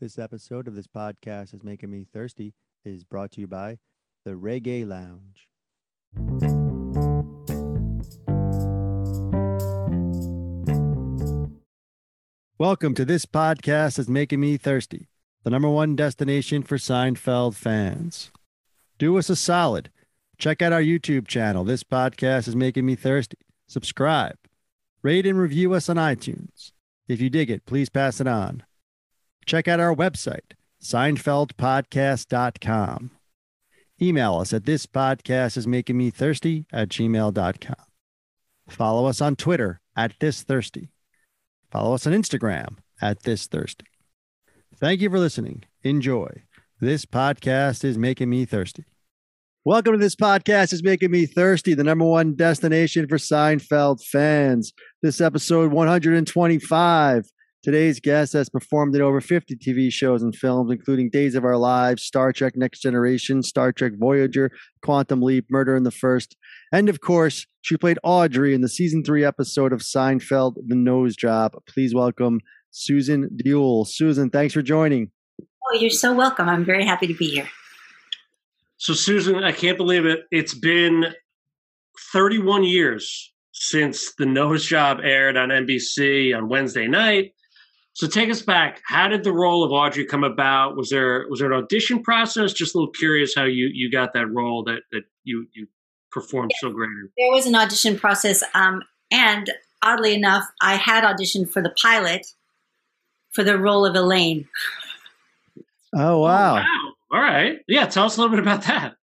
This episode of this podcast is making me thirsty is brought to you by the Reggae Lounge. Welcome to this podcast is making me thirsty, the number one destination for Seinfeld fans. Do us a solid. Check out our YouTube channel. This podcast is making me thirsty. Subscribe. Rate and review us on iTunes. If you dig it, please pass it on. Check out our website, SeinfeldPodcast.com. Email us at this podcast is making me thirsty at gmail.com. Follow us on Twitter at this thirsty. Follow us on Instagram at this thirsty. Thank you for listening. Enjoy. This podcast is making me thirsty. Welcome to this podcast is making me thirsty, the number one destination for Seinfeld fans. This episode 125. Today's guest has performed in over 50 TV shows and films, including Days of Our Lives, Star Trek Next Generation, Star Trek Voyager, Quantum Leap, Murder in the First. And of course, she played Audrey in the season three episode of Seinfeld, The Nose Job. Please welcome Susan Diol. Susan, thanks for joining. Oh, you're so welcome. I'm very happy to be here. So, Susan, I can't believe it. It's been 31 years since The Nose Job aired on NBC on Wednesday night. So take us back. How did the role of Audrey come about? Was there was there an audition process? Just a little curious how you you got that role that that you you performed so great. There was an audition process, um, and oddly enough, I had auditioned for the pilot for the role of Elaine. Oh wow! Oh, wow. All right, yeah. Tell us a little bit about that.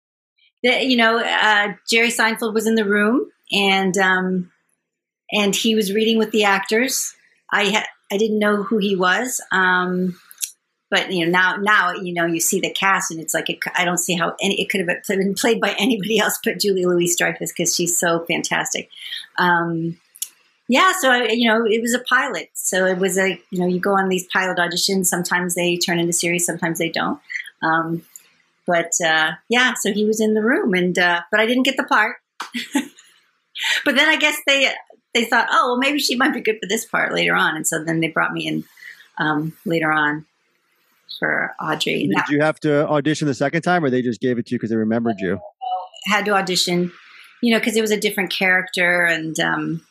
The, you know, uh, Jerry Seinfeld was in the room, and um, and he was reading with the actors. I had I didn't know who he was. Um, but you know now now you know you see the cast and it's like it, I don't see how any it could have been played by anybody else but Julie Louis Dreyfus because she's so fantastic. Um, yeah, so you know it was a pilot, so it was a you know you go on these pilot auditions. Sometimes they turn into series, sometimes they don't. Um, but uh, yeah, so he was in the room, and uh, but I didn't get the part. but then I guess they they thought, oh, well, maybe she might be good for this part later on. And so then they brought me in um, later on for Audrey. Did that, you have to audition the second time, or they just gave it to you because they remembered you? Had to audition, you know, because it was a different character, and um,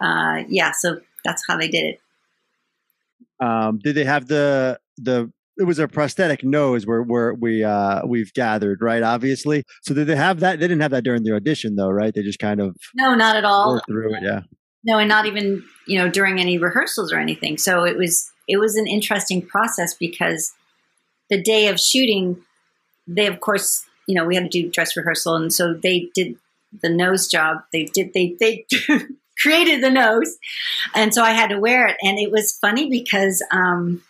uh, yeah, so that's how they did it. Um, did they have the the it was a prosthetic nose where where we uh we've gathered right obviously. So did they have that? They didn't have that during the audition though right? They just kind of no not at all. through it yeah. No and not even you know during any rehearsals or anything. So it was it was an interesting process because the day of shooting they of course you know we had to do dress rehearsal and so they did the nose job. They did they they created the nose. And so i had to wear it and it was funny because um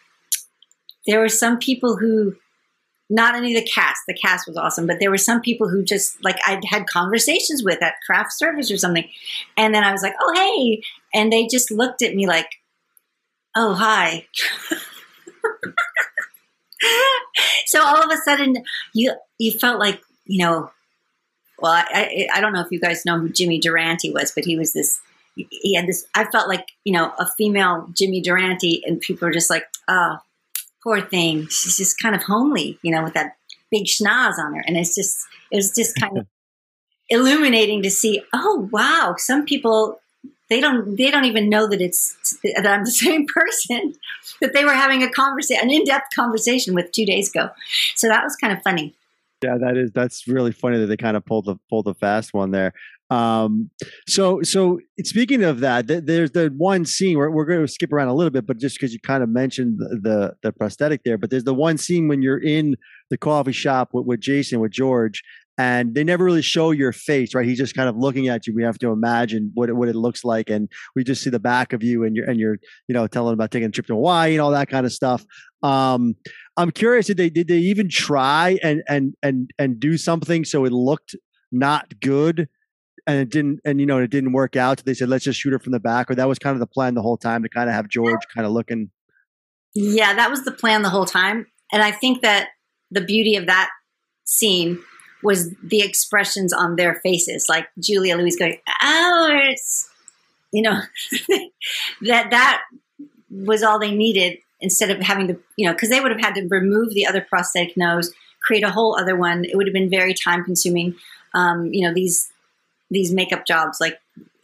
there were some people who not of the cast the cast was awesome but there were some people who just like I'd had conversations with at craft service or something and then i was like oh hey and they just looked at me like oh hi. So all of a sudden you you felt like you know well I, I, I don't know if you guys know who jimmy durante was but he was this he had this i felt like you know a female jimmy durante and people were just like oh poor thing. She's just kind of homely, you know, with that big schnoz on her. And it's just, it was just kind of illuminating to see, oh, wow, some people, they don't, they don't even know that it's, that I'm the same person that they were having a conversation, an in-depth conversation with two days ago. So that was kind of funny. Yeah, that is, that's really funny that they kind of pulled the, pulled the fast one there. Um, so, so speaking of that, th- there's the one scene where we're going to skip around a little bit, but just because you kind of mentioned the, the, the prosthetic there, but there's the one scene when you're in the coffee shop with, with Jason with George, and they never really show your face, right? He's just kind of looking at you. We have to imagine what it, what it looks like, and we just see the back of you, and you're and you're you know telling about taking a trip to Hawaii and all that kind of stuff. Um, I'm curious, did they did they even try and and and and do something so it looked not good and it didn't and you know it didn't work out so they said let's just shoot her from the back or that was kind of the plan the whole time to kind of have george kind of looking yeah that was the plan the whole time and i think that the beauty of that scene was the expressions on their faces like julia louis going oh it's you know that that was all they needed instead of having to, you know, because they would have had to remove the other prosthetic nose, create a whole other one. It would have been very time consuming. Um, you know, these these makeup jobs like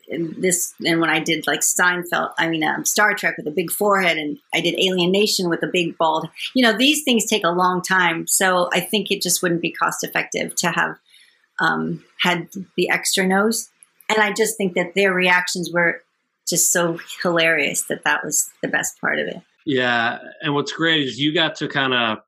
this, and when I did like Seinfeld, I mean um, Star Trek with a big forehead, and I did Alien Nation with a big bald. You know, these things take a long time, so I think it just wouldn't be cost effective to have um, had the extra nose. And I just think that their reactions were just so hilarious that that was the best part of it. Yeah, and what's great is you got to kind of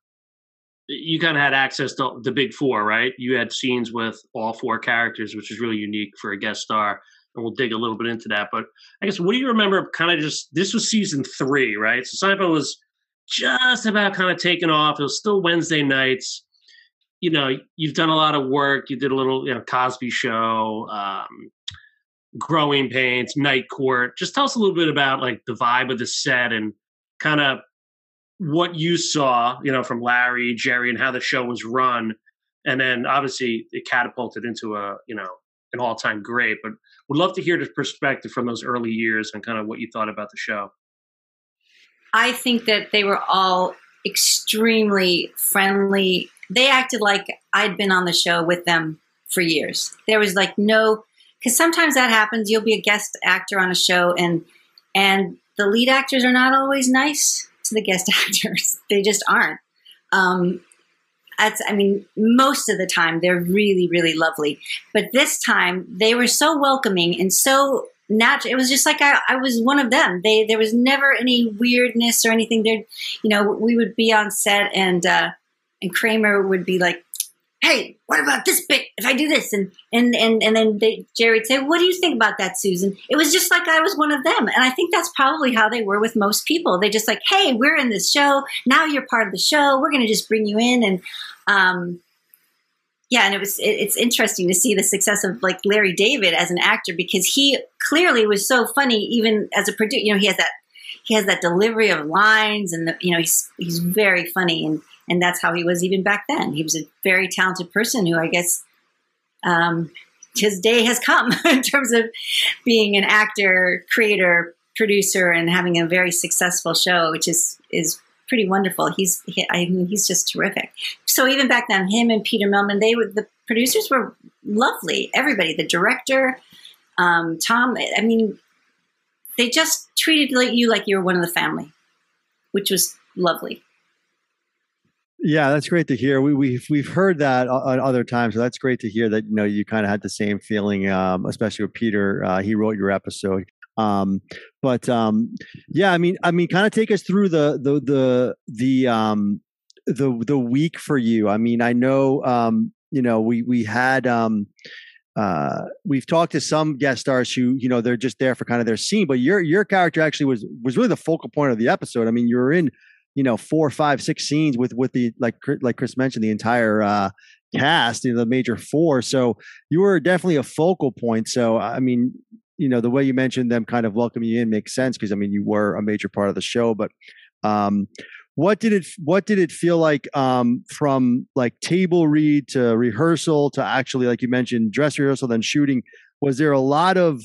you kind of had access to the big four, right? You had scenes with all four characters, which is really unique for a guest star. And we'll dig a little bit into that. But I guess what do you remember? Kind of just this was season three, right? So Seinfeld was just about kind of taking off. It was still Wednesday nights. You know, you've done a lot of work. You did a little, you know, Cosby Show, um, Growing Pains, Night Court. Just tell us a little bit about like the vibe of the set and kind of what you saw, you know, from Larry, Jerry, and how the show was run, and then obviously it catapulted into a you know an all time great. But would love to hear the perspective from those early years and kind of what you thought about the show. I think that they were all extremely friendly. They acted like I'd been on the show with them for years. There was like no because sometimes that happens. You'll be a guest actor on a show and and the lead actors are not always nice to the guest actors. they just aren't. Um, that's, I mean, most of the time they're really, really lovely. But this time they were so welcoming and so natural. It was just like I, I was one of them. They, there was never any weirdness or anything. There, you know, we would be on set and, uh, and Kramer would be like, hey, what about this bit? If I do this, and and and and then they, Jerry would say, what do you think about that, Susan? It was just like I was one of them, and I think that's probably how they were with most people. They just like, hey, we're in this show now. You're part of the show. We're going to just bring you in, and um, yeah, and it was it, it's interesting to see the success of like Larry David as an actor because he clearly was so funny even as a producer. You know, he has that he has that delivery of lines, and the, you know he's he's very funny and and that's how he was even back then. He was a very talented person who I guess um, his day has come in terms of being an actor, creator, producer, and having a very successful show, which is is pretty wonderful. He's he, I mean he's just terrific. So even back then, him and Peter Mehlman, they were the producers were lovely. Everybody, the director, um, Tom. I mean, they just treated you like you were one of the family, which was lovely. Yeah, that's great to hear. We, we've we've heard that at other times, so that's great to hear that you know you kind of had the same feeling, um, especially with Peter. Uh, he wrote your episode, um, but um, yeah, I mean, I mean, kind of take us through the the the the um, the the week for you. I mean, I know um, you know we we had um, uh, we've talked to some guest stars who you know they're just there for kind of their scene, but your your character actually was was really the focal point of the episode. I mean, you were in you know four five six scenes with with the like like chris mentioned the entire uh cast you know the major four. So you were definitely a focal point. So i mean you know the way you mentioned them kind of welcoming you in makes sense because i mean you were a major part of the show but um what did it what did it feel like um from like table read to rehearsal to actually like you mentioned dress rehearsal then shooting? Was there a lot of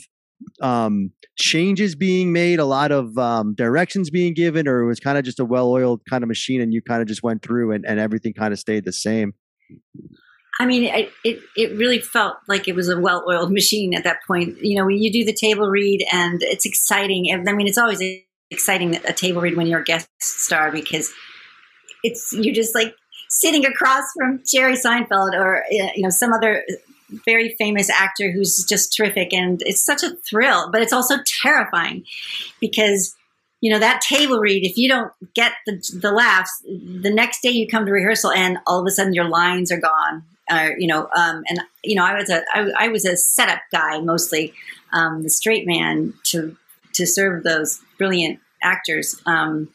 um, changes being made, a lot of um, directions being given, or it was kind of just a well-oiled kind of machine, and you kind of just went through and, and everything kind of stayed the same. I mean, it, it, it really felt like it was a well-oiled machine at that point. You know, when you do the table read, and it's exciting. I mean, it's always exciting a table read when you're a guest star because it's you're just like sitting across from Jerry Seinfeld or you know some other very famous actor who's just terrific. And it's such a thrill, but it's also terrifying because, you know, that table read, if you don't get the, the laughs, the next day you come to rehearsal and all of a sudden your lines are gone. Or, you know, um, and you know, I was a I, I was a setup guy mostly, um, the straight man to to serve those brilliant actors. Um,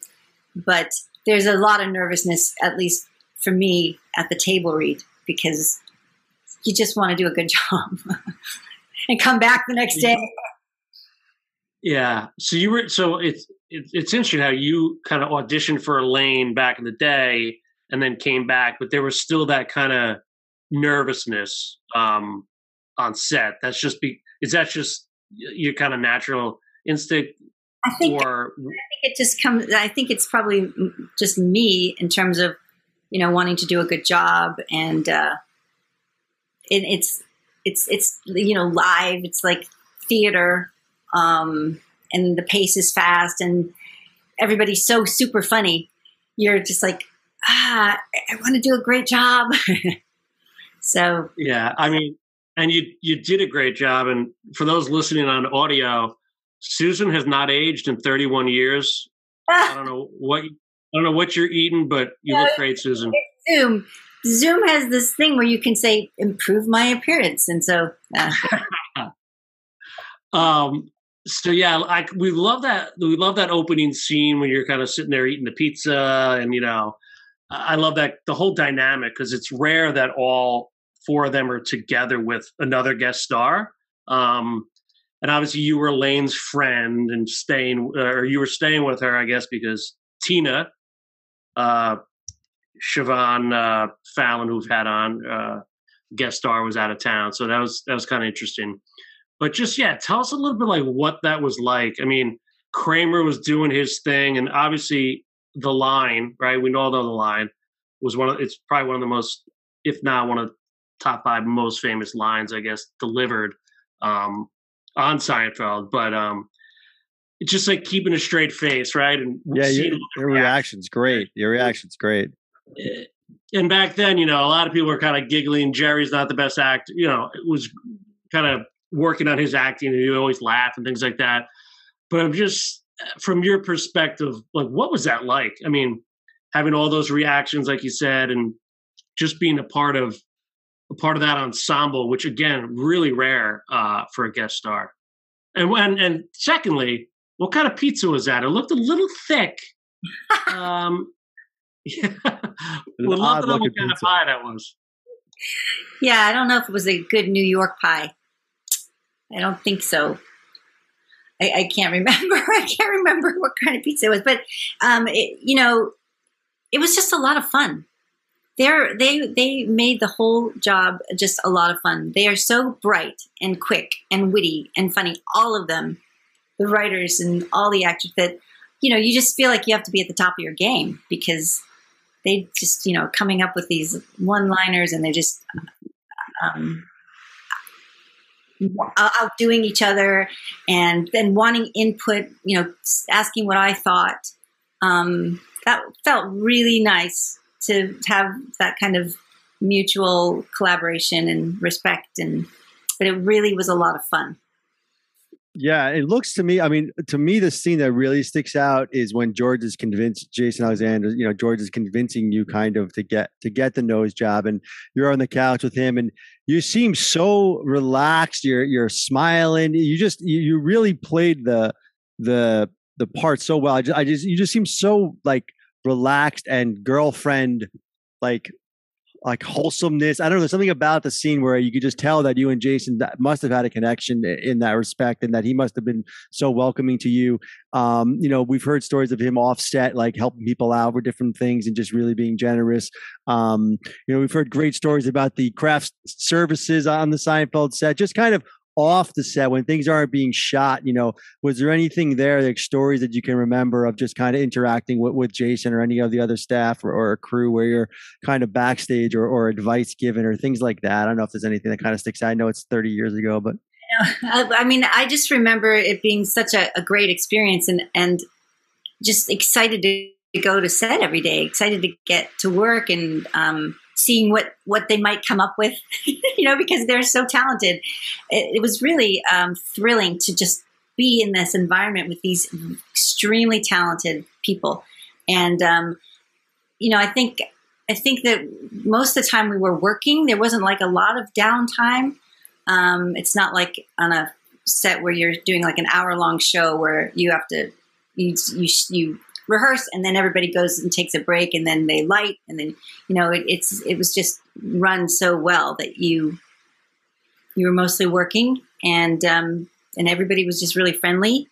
but there's a lot of nervousness, at least for me, at the table read because you just want to do a good job and come back the next day. Yeah. So you were so it's it's, it's interesting how you kind of auditioned for Elaine back in the day and then came back, but there was still that kind of nervousness um, on set. That's just be is that just your kind of natural instinct I think or I think it just comes. I think it's probably just me in terms of you know wanting to do a good job, and uh, it, it's it's it's you know live. It's like theater, um, and the pace is fast, and everybody's so super funny. You're just like, ah, I want to do a great job. so yeah, I mean, and you you did a great job. And for those listening on audio, Susan has not aged in 31 years. I don't know what I don't know what you're eating, but you look great, Susan. Zoom. Zoom has this thing where you can say improve my appearance, and so. Uh, um. So yeah, I we love that we love that opening scene when you're kind of sitting there eating the pizza, and you know, I love that the whole dynamic because it's rare that all four of them are together with another guest star. Um, and obviously, you were Lane's friend and staying, or you were staying with her, I guess, because Tina, uh, Siobhan uh, Fallon, who've had on uh, guest star, was out of town, so that was that was kind of interesting. But just yeah, tell us a little bit like what that was like. I mean, Kramer was doing his thing, and obviously the line, right? We all know the line was one of it's probably one of the most, if not one of the top five most famous lines, I guess, delivered um, on Seinfeld. But um, it's just like keeping a straight face, right? And yeah, your, your reaction's great. Your reaction's great. And back then, you know, a lot of people were kind of giggling. Jerry's not the best actor. You know, it was kind of working on his acting, and he always laugh and things like that. But I'm just from your perspective, like, what was that like? I mean, having all those reactions, like you said, and just being a part of a part of that ensemble, which again, really rare uh, for a guest star. And when and secondly, what kind of pizza was that? It looked a little thick. um, yeah, would love to know what kind pizza. of pie that was. Yeah, I don't know if it was a good New York pie. I don't think so. I, I can't remember. I can't remember what kind of pizza it was, but um, it, you know, it was just a lot of fun they're they they made the whole job just a lot of fun. They are so bright and quick and witty and funny, all of them, the writers and all the actors that you know you just feel like you have to be at the top of your game because they just you know coming up with these one liners and they're just um, outdoing each other and then wanting input you know asking what i thought. Um, that felt really nice to have that kind of mutual collaboration and respect and but it really was a lot of fun yeah it looks to me i mean to me the scene that really sticks out is when george is convinced jason alexander you know george is convincing you kind of to get to get the nose job and you're on the couch with him and you seem so relaxed you're you're smiling you just you, you really played the the the part so well. I just, I just you just seem so like relaxed and girlfriend like like wholesomeness. I don't know. There's something about the scene where you could just tell that you and Jason must have had a connection in that respect, and that he must have been so welcoming to you. Um, you know, we've heard stories of him offset, like helping people out with different things and just really being generous. Um, you know, we've heard great stories about the craft services on the Seinfeld set, just kind of off the set when things aren't being shot you know? Was there anything there like stories that you can remember of just kind of interacting with, with jason or any of the other staff or, or crew where you're kind of backstage or, or advice given or things like that? I don't know if there's anything that kind of sticks out. I know it's 30 years ago but I mean, I just remember it being such a, a great experience and, and just excited to go to set every day, excited to get to work and um, seeing what what they might come up with, you know, because they're so talented. It, it was really um, thrilling to just be in this environment with these extremely talented people, and um, you know, I think I think that most of the time we were working. There wasn't like a lot of downtime. Um, it's not like on a set where you're doing like an hour long show where you have to you you, you rehearse and then everybody goes and takes a break and then they light and then you know it, it's it was just run so well that you you were mostly working and um, and everybody was just really friendly.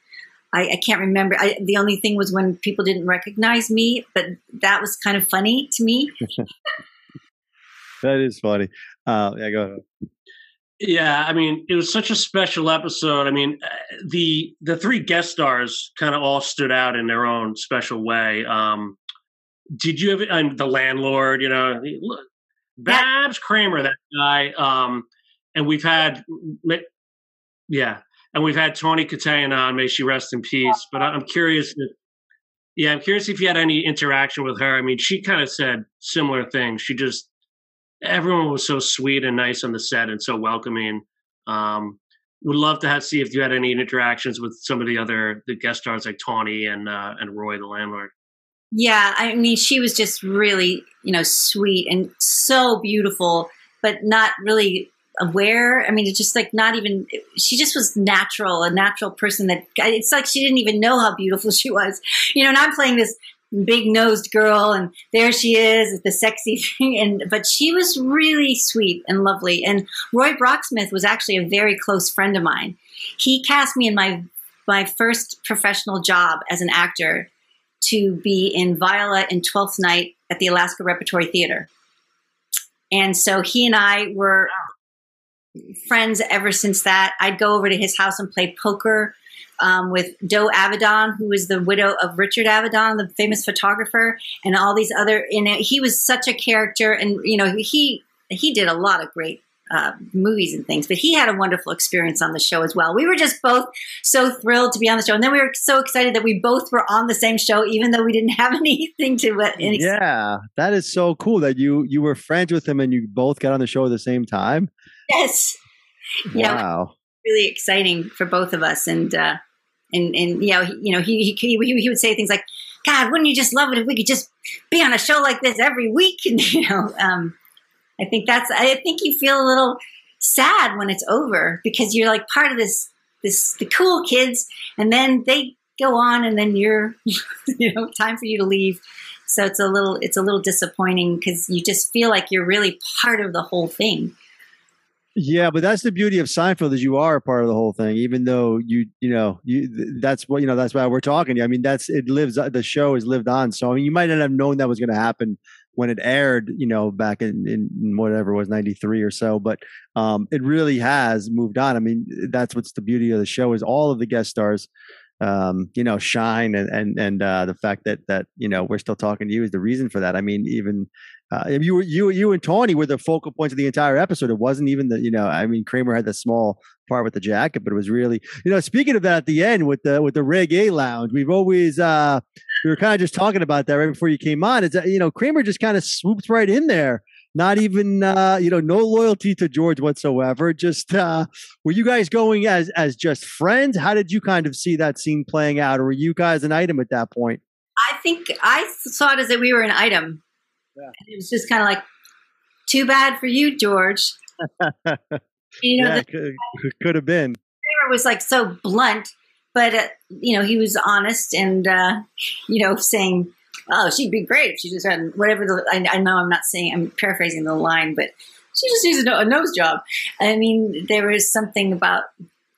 I, I can't remember. I, the only thing was when people didn't recognize me, but that was kind of funny to me. that is funny. Uh, yeah, go ahead. Yeah, I mean, it was such a special episode. I mean, uh, the the three guest stars kind of all stood out in their own special way. Um, did you have and the landlord? You know, Babs Kramer, that guy. Um, and we've had, yeah, and we've had Tawny Kitaen on. May she rest in peace. But I'm curious. If, yeah, I'm curious if you had any interaction with her. I mean, she kind of said similar things. She just everyone was so sweet and nice on the set and so welcoming. Um, would love to have, see if you had any interactions with some of the other the guest stars like Tawny and uh, and Roy, the landlord. Yeah, I mean, she was just really you know sweet and so beautiful, but not really aware. I mean, it's just like not even. She just was natural, a natural person that it's like she didn't even know how beautiful she was. You know, and I'm playing this big nosed girl and there she is the sexy thing and but she was really sweet and lovely and roy brocksmith was actually a very close friend of mine. He cast me in my my first professional job as an actor to be in viola in 12th night at the alaska repertory theater. And so he and i were friends ever since that. I'd go over to his house and play poker um, with Doe Avedon, who was the widow of Richard Avedon, the famous photographer, and all these other. And he was such a character, and you know he he did a lot of great uh, movies and things, but he had a wonderful experience on the show as well. We were just both so thrilled to be on the show, and then we were so excited that we both were on the same show, even though we didn't have anything to. Uh, any yeah, that is so cool that you you were friends with him and you both got on the show at the same time. Yes. Yeah. Wow really exciting for both of us. And uh, and and you know, he, you know, he, he he would say things like, "God, wouldn't you just love it if we could just be on a show like this every week?" And you know, um, I think that's I think you feel a little sad when it's over because you're like part of this this the cool kids, and then they go on, and then you're you know time for you to leave. So it's a little it's a little disappointing because you just feel like you're really part of the whole thing. Yeah, but that's the beauty of Seinfeld is you are a part of the whole thing, even though you you know you that's what you know that's why we're talking. I mean, that's it lives the show has lived on. So I mean, you might not have known that was going to happen when it aired, you know, back in, in whatever was ninety three or so, but um, it really has moved on. I mean, that's what's the beauty of the show is all of the guest stars um, you know, shine and and and uh, the fact that that you know we're still talking to you is the reason for that. I mean, even uh, you you you and Tawny were the focal points of the entire episode. It wasn't even the you know, I mean, Kramer had the small part with the jacket, but it was really you know. Speaking of that, at the end with the with the reggae lounge, we've always uh, we were kind of just talking about that right before you came on. Is that you know Kramer just kind of swoops right in there not even uh, you know no loyalty to george whatsoever just uh, were you guys going as as just friends? How did you kind of see that scene playing out? Or were you guys an item at that point? I think i saw it as that we were an item. Yeah. it was just kind of like too bad for you george. You know yeah, the, could, could have been. Kramer was like so blunt but uh, you know he was honest and uh, you know saying oh, she'd be great if she just had whatever the, I, I know I'm not saying, I'm paraphrasing the line, but she just needs a, a nose job. I mean, there was something about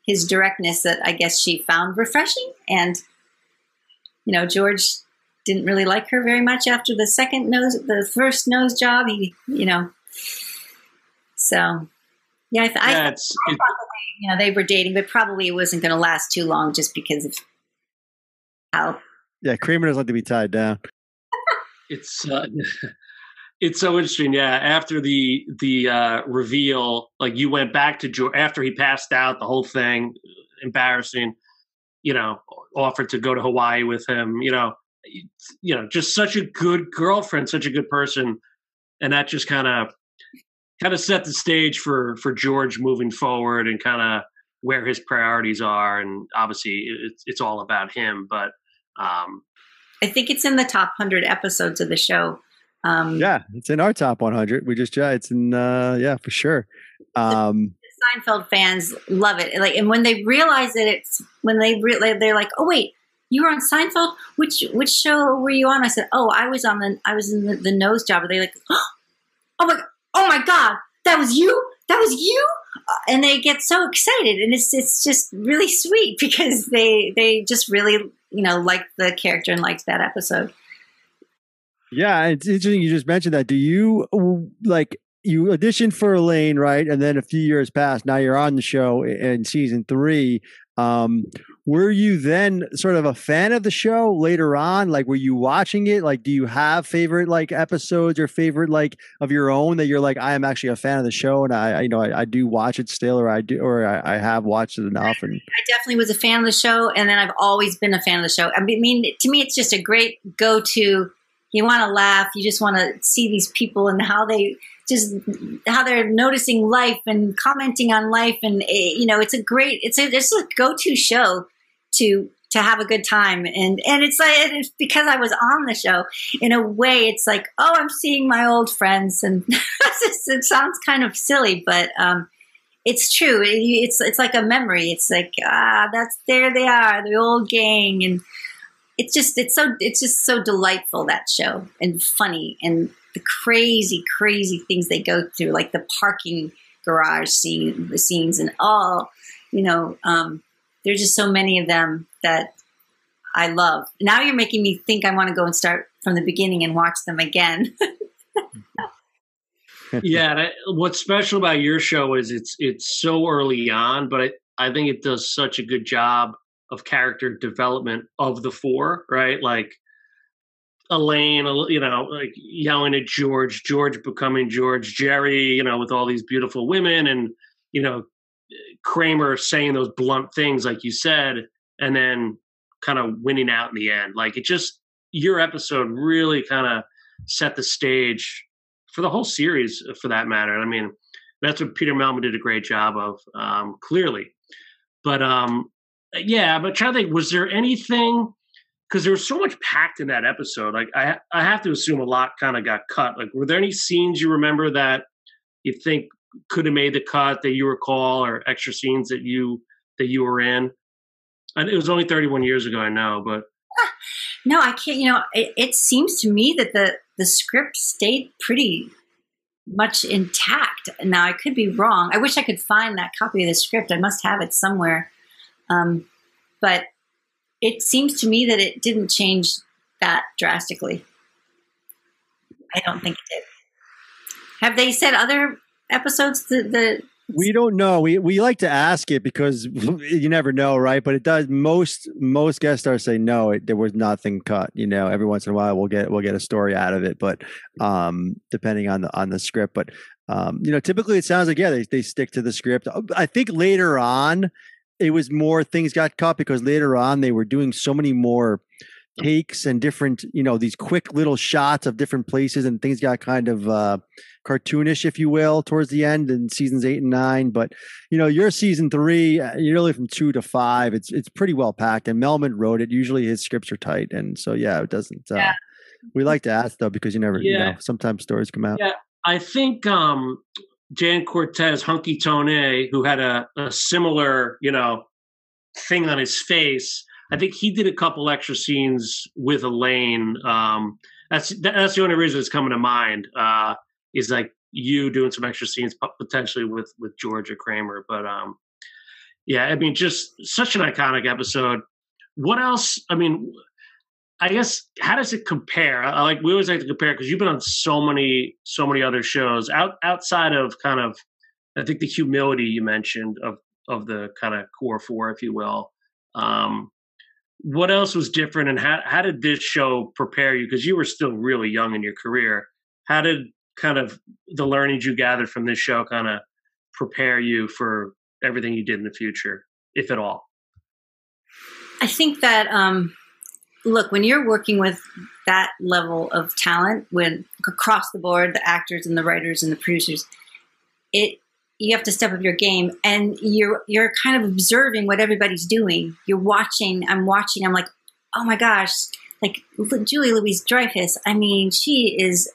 his directness that I guess she found refreshing. And, you know, George didn't really like her very much after the second nose, the first nose job. He, you know, so yeah, I, th- yeah, I, thought, I thought that they, you know, they were dating, but probably it wasn't going to last too long just because of how. Yeah, Kramer doesn't like to be tied down it's uh, it's so interesting. Yeah, after the the uh, reveal, like you went back to George after he passed out, the whole thing embarrassing. You know, offered to go to Hawaii with him. You know, you know, just such a good girlfriend, such a good person, and that just kind of kind of set the stage for for George moving forward and kind of where his priorities are. And obviously, it's it's all about him, but. Um, I think it's in the top hundred episodes of the show. Um, yeah, it's in our top 100. We just, yeah, it's in, uh, yeah, for sure. Um, Seinfeld fans love it. Like, and when they realize that it's when they really they're like, oh wait, you were on Seinfeld. Which which show were you on? I said, oh, I was on the I was in the, the nose job. Are they like, oh my, oh my god, that was you. That was you. And they get so excited, and it's it's just really sweet because they they just really you know liked the character and liked that episode. Yeah, it's interesting you just mentioned that. Do you like you auditioned for Elaine, right? And then a few years passed. Now you're on the show in season three. Um, were you then sort of a fan of the show later on? Like, were you watching it? Like, do you have favorite like episodes or favorite like of your own that you're like, I am actually a fan of the show and I, you know, I, I do watch it still, or I do, or I, I, have watched it enough. And I definitely was a fan of the show, and then I've always been a fan of the show. I mean, to me, it's just a great go to. You want to laugh. You just want to see these people and how they just how they're noticing life and commenting on life and eh, you know it's a great it's a it's a go-to show to to have a good time. And and it's like it's because I was on the show in a way it's like oh I'm seeing my old friends. And it sounds kind of silly but um it's true. It's it's like a memory. It's like ah that's there they are the old gang. And it's just it's so it's just so delightful that show and funny and the crazy, crazy things they go through, like the parking garage scene, the scenes, and all. You know, um, there's just so many of them that I love. Now you're making me think I want to go and start from the beginning and watch them again. yeah, what's special about your show is it's it's so early on, but I, I think it does such a good job of character development of the four, right? Like Elaine, you know, like yelling at George, George becoming George, Jerry, you know, with all these beautiful women, and you know, Kramer saying those blunt things, like you said, and then kind of winning out in the end. Like it just your episode really kind of set the stage for the whole series, uh, for that matter. I mean, that's what Peter Mehlman did a great job of, um, clearly. But um, yeah, but trying to think, was there anything? because there was so much packed in that episode. Like I, I have to assume a lot kind of got cut. Like, were there any scenes you remember that you think could have made the cut that you recall, or extra scenes that you that you were in? And it was only 31 years ago, I know, but no, I can't. You know, it, it seems to me that the the script stayed pretty much intact. Now I could be wrong. I wish I could find that copy of the script. I must have it somewhere. Um, but it seems to me that it didn't change that drastically. I don't think it did. Have they said other episodes the, the we don't know. We we like to ask it because you never know, right? But it does. Most most guest stars say no. It, there was nothing cut. You know, every once in a while we'll get we'll get a story out of it, but um, depending on the on the script. But um, you know, typically it sounds like yeah, they they stick to the script. I think later on it was more things got cut because later on they were doing so many more takes and different, you know, these quick little shots of different places and things got kind of uh, cartoonish, if you will, towards the end in seasons eight and nine. But you know, your season three, uh, you're really from two to five. It's it's pretty well packed, and Mehlman wrote it. Usually his scripts are tight, and so yeah, it doesn't. Uh, yeah. We like to ask though because you never, yeah. you know, sometimes stories come out. Yeah, I think um, Jan Cortez, Hunky Tone, who had a, a similar, you know, thing on his face. I think he did a couple extra scenes with Elaine. Um, that's that's the only reason it's coming to mind. Uh, is like you doing some extra scenes potentially with with George or Kramer. But um, yeah, I mean, just such an iconic episode. What else? I mean, I guess how does it compare? I like we always like to compare because you've been on so many so many other shows out outside of kind of I think the humility you mentioned of of the kind of core four, if you will. Um, what else was different, and how how did this show prepare you? Because you were still really young in your career. How did kind of the learnings you gathered from this show kind of prepare you for everything you did in the future, if at all? I think that um, look, when you're working with that level of talent, when across the board, the actors and the writers and the producers, it you have to step up your game and you're you're kind of observing what everybody's doing. You're watching, I'm watching, I'm like, oh my gosh, like Julie Louise Dreyfus, I mean, she is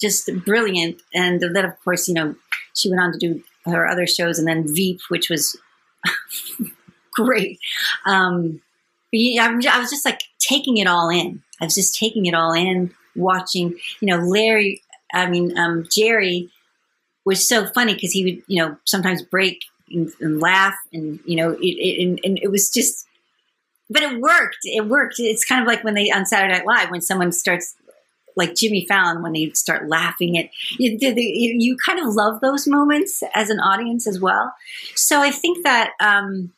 just brilliant. And then of course, you know, she went on to do her other shows and then Veep, which was great. Um, I was just like taking it all in. I was just taking it all in, watching. You know, Larry. I mean, um, Jerry was so funny because he would, you know, sometimes break and, and laugh, and you know, it, it and, and, it was just. But it worked. It worked. It's kind of like when they on Saturday Night Live when someone starts like Jimmy Fallon when he'd start laughing at you, you kind of love those moments as an audience as well. So I think that um,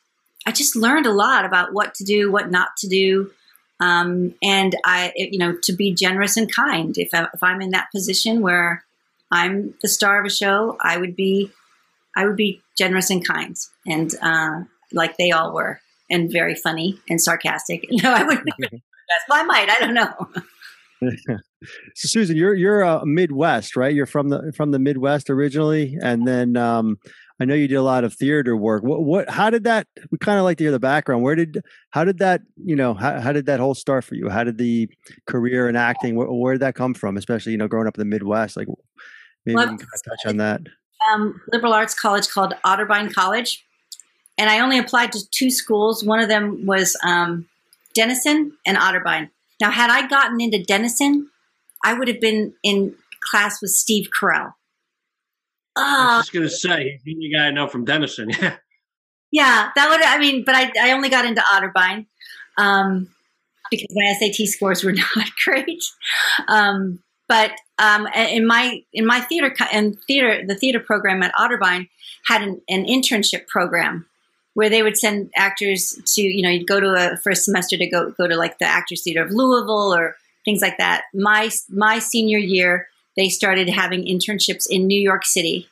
I just learned a lot about what to do, what not to do. Um, and I, you know, to be generous and kind. If, I, if I'm in that position where I'm the star of a show, I would be, I would be generous and kind, and uh, like they all were, and very funny and sarcastic. No, I wouldn't. That's my might. I don't know. so Susan, you're you're uh, Midwest, right? You're from the from the Midwest originally, and then um, I know you did a lot of theater work. What what? How did that? We kind of like to hear the background. Where did? How did that? You know, how, how did that whole start for you? How did the career in acting? Where, where did that come from? Especially you know, growing up in the Midwest. Like maybe well, you can touch on that. Um, liberal arts college called Otterbein College, and I only applied to two schools. One of them was um, Denison and Otterbein. Now, had I gotten into Denison, I would have been in class with Steve Carell. Oh, I was just gonna say, he's the guy I know from Denison. Yeah. Yeah, that would. I mean, but I, I only got into Otterbein um, because my SAT scores were not great. Um, but um, in my in my theater and theater the theater program at Otterbein had an, an internship program where they would send actors to you know you'd go to a first semester to go go to like the Actors Theater of Louisville or things like that. My my senior year, they started having internships in New York City,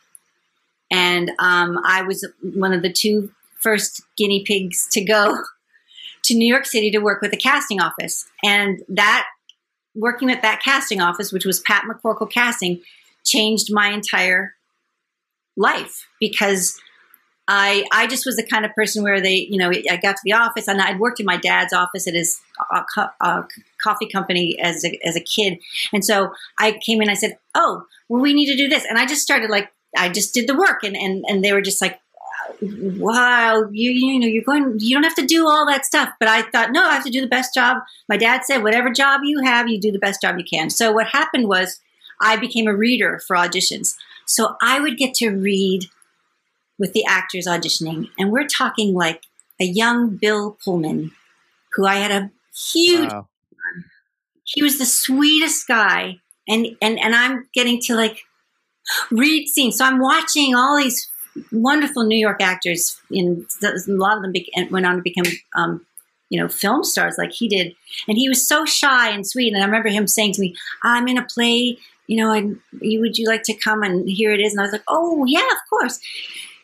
and um, I was one of the two first guinea pigs to go to New York City to work with a casting office, and that working at that casting office, which was Pat McCorkle Casting, changed my entire life because I I just was the kind of person where they, you know, I got to the office and I'd worked in my dad's office at his uh, co- uh, coffee company as a, as a kid, and so I came in. I said, "Oh, well, we need to do this," and I just started like I just did the work, and and and they were just like, "Wow, you you know, you're going, you don't have to do all that stuff." But I thought, no, I have to do the best job. My dad said, "Whatever job you have, you do the best job you can." So what happened was, I became a reader for auditions. So I would get to read with the actors auditioning. And we're talking like a young Bill Pullman, who I had a huge. Wow. He was the sweetest guy, and and and I'm getting to like read scenes. So I'm watching all these wonderful New York actors. In a lot of them went on to become, um, you know, film stars like he did. And he was so shy and sweet. And I remember him saying to me, "I'm in a play. You know, and would you like to come and here it is?" And I was like, "Oh yeah, of course."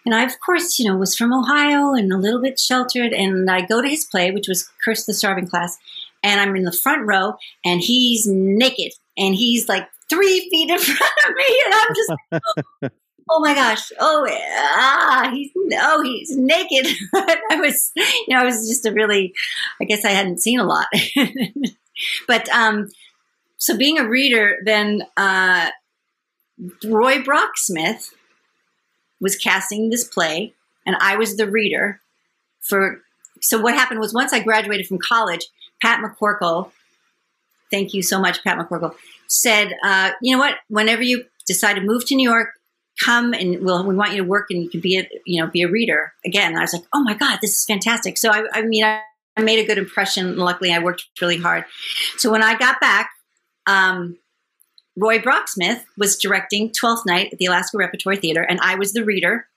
And I, of course, you know, was from Ohio and a little bit sheltered. And I go to his play, which was Curse the Starving Class, and I'm in the front row, and he's naked, and he's like three feet in front of me, and I'm just. oh my gosh oh ah he's oh he's naked i was you know i was just a really i guess i hadn't seen a lot but um so being a reader then uh roy brocksmith was casting this play, and I was the reader for. So what happened was once I graduated from college, Pat McCorkle, thank you so much, Pat McCorkle, said, uh, "You know what? Whenever you decide to move to New York, come and we'll, we want you to work and you can be a you know be a reader again." I was like, "Oh my god, this is fantastic!" So I, I mean, I, made a good impression. Luckily, I worked really hard. So when I got back. Um, Roy Brocksmith was directing Twelfth Night at the Alaska Repertory Theater, and I was the reader.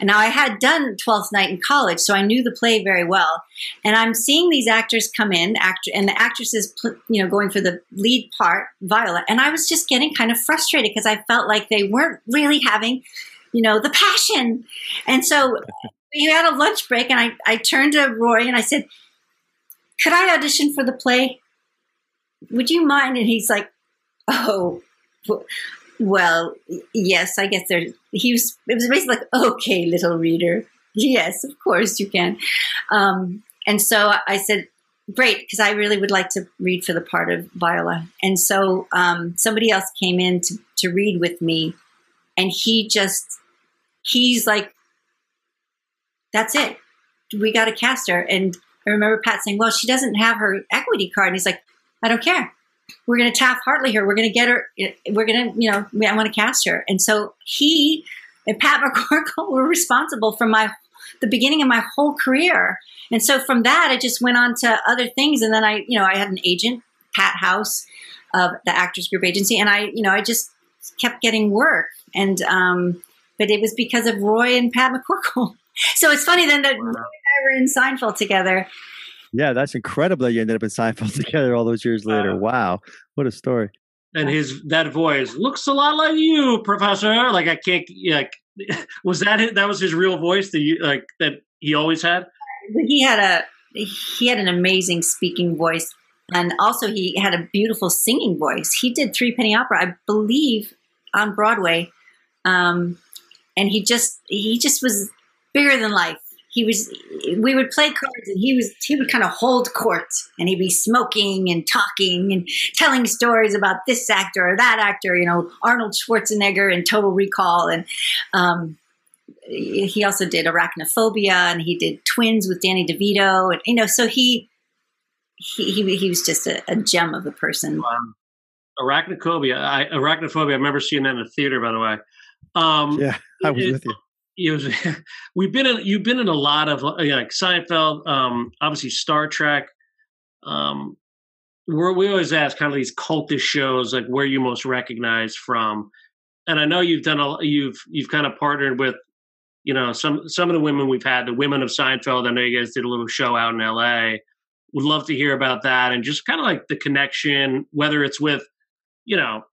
And now I had done Twelfth Night in college, so I knew the play very well. And I'm seeing these actors come in, actor, and the actresses, you know, going for the lead part, Viola. And I was just getting kind of frustrated because I felt like they weren't really having, you know, the passion. And so we had a lunch break, and I, I turned to Roy and I said, "Could I audition for the play? Would you mind?" And he's like, oh, well, yes, I guess there. He was. It was basically like, okay, little reader, yes, of course you can. Um, and so I said, great, because I really would like to read for the part of Viola. And so um, somebody else came in to, to read with me, and he just, he's like, that's it. We got to cast her. And I remember Pat saying, well, she doesn't have her equity card. And he's like, I don't care we're going to Taft Hartley here. We're going to get her. We're going to, you know, I want to cast her. And so he and Pat McCorkle were responsible for my the beginning of my whole career. And so from that, I just went on to other things. And then I, you know, I had an agent, Pat House, of the Actors Group Agency, and I, you know, I just kept getting work, and um, but it was because of Roy and Pat McCorkle. So it's funny then that wow. Roy and I were in Seinfeld together. Yeah, that's incredible that you ended up in Seinfeld together all those years later. Uh, wow, what a story! And his that voice looks a lot like you, Professor. Like I can't like was that it? That was his real voice that you like that he always had. He had a he had an amazing speaking voice, and also he had a beautiful singing voice. He did Three Penny Opera, I believe, on Broadway, um, and he just he just was bigger than life. He was. We would play cards, and he was. He would kind of hold court, and he'd be smoking and talking and telling stories about this actor or that actor. You know, Arnold Schwarzenegger and Total Recall, and um, he also did Arachnophobia, and he did Twins with Danny DeVito, and you know, so he he he, he was just a, a, gem of a person. Wow. Arachnophobia, I, arachnophobia. I remember seeing that in the theater, by the way. Um, yeah, I was it, with you it was we've been in you've been in a lot of know, like Seinfeld, um, obviously Star Trek. Um, where we always ask kind of these cultish shows like where you most recognize from, and I know you've done a you've you've kind of partnered with you know some some of the women we've had the women of Seinfeld. I know you guys did a little show out in L.A. Would love to hear about that and just kind of like the connection, whether it's with you know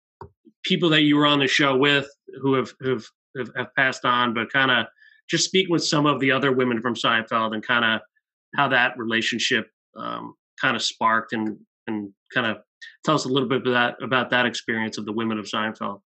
people that you were on the show with who have who have have, have passed on, but kind of just speak with some of the other women from Seinfeld and kind of how that relationship um, kind of sparked and and kind of tell us a little bit about that, about that experience of the women of Seinfeld.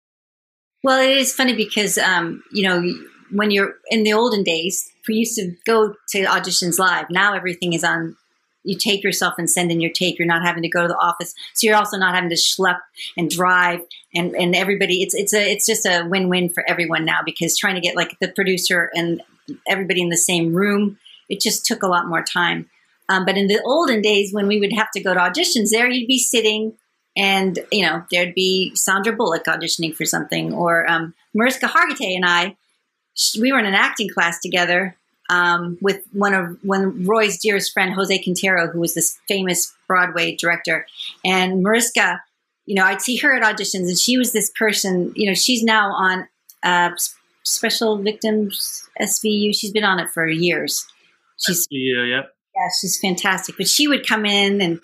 Well, it is funny because um, you know when you're in the olden days, we used to go to auditions live. Now everything is on you take yourself and send in your tape. You're not having to go to the office, so you're also not having to schlep and drive. And and everybody, it's it's a it's just a win win for everyone now because trying to get like the producer and everybody in the same room, it just took a lot more time. Um, but in the olden days, when we would have to go to auditions, there you'd be sitting, and you know there'd be Sandra Bullock auditioning for something, or um, Mariska Hargitay and I. We were in an acting class together, um, with one of one Roy's dearest friend, Jose Quintero, who was this famous Broadway director. And Mariska, you know, I'd see her at auditions, and she was this person. You know, she's now on uh, Special Victims SVU. She's been on it for years. She's SVU, yeah. Yeah, she's fantastic. But she would come in and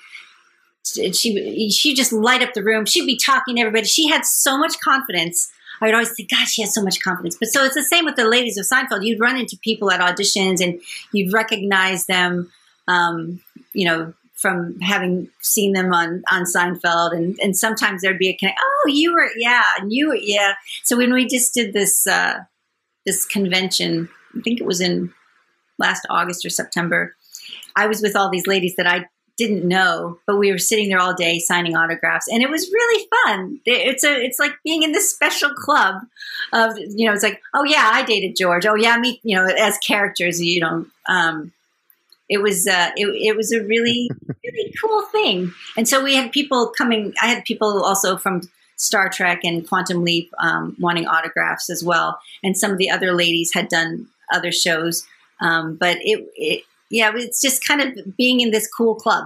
she she just light up the room. She'd be talking to everybody. She had so much confidence I would always think, God, she has so much confidence. But so it's the same with the ladies of Seinfeld. You'd run into people at auditions and you'd recognize them, um, you know, from having seen them on on Seinfeld, and and sometimes there'd be a connect. Oh, you were yeah, and you were yeah. So when we just did this uh, this convention, I think it was in last August or September. I was with all these ladies that I didn't know, but we were sitting there all day signing autographs, and it was really fun. It's a it's like being in this special club of you know it's like oh yeah I dated George oh yeah me you know as characters you know um, it was uh, it, it was a really really cool thing, and so we had people coming. I had people also from Star Trek and Quantum Leap um, wanting autographs as well, and some of the other ladies had done other shows, um, but it, it yeah, it's just kind of being in this cool club.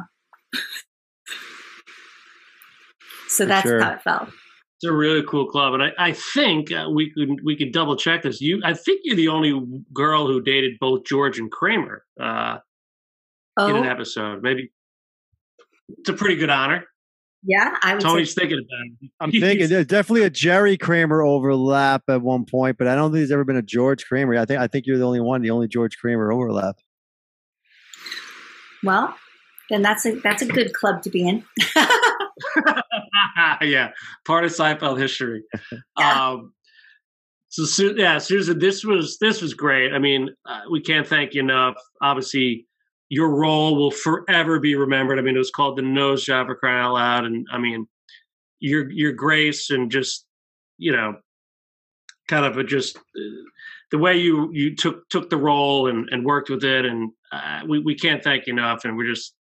so For that's sure. how it felt. It's a really cool club, and I, I think uh, we could we could double check this. You, I think you're the only girl who dated both George and Kramer uh, oh. in an oh. episode. Maybe it's a pretty good honor. Yeah, I was. Tony's say- thinking about it. I'm thinking there's definitely a Jerry Kramer overlap at one point, but I don't think there's ever been a George Kramer. I think I think you're the only one, the only George Kramer overlap. Well, then that's a that's a good club to be in. yeah, part of Seinfeld history. Yeah. Um, so yeah, Susan, this was this was great. I mean, uh, we can't thank you enough. Obviously, your role will forever be remembered. I mean, it was called the nose job for crying out loud, and I mean, your your grace and just you know, kind of a just uh, the way you you took took the role and, and worked with it, and uh, we we can't thank you enough. And we're just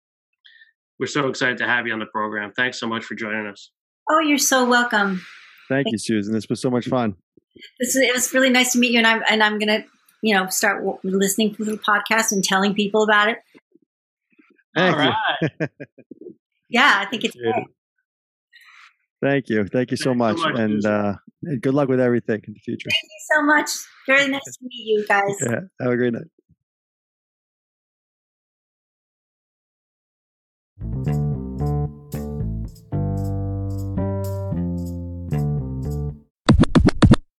we're so excited to have you on the program. Thanks so much for joining us. Oh, you're so welcome. Thank, you, Susan. This was so much fun. This it was really nice to meet you, and I'm and I'm gonna you know start w- listening to the podcast and telling people about it. Thank All right. yeah, I think it's. Thank you. Thank you so Thanks much. so much, and Susan. uh, good luck with everything in the future. Thank you so much. Very nice to meet you guys. Yeah. Have a great night. Thank you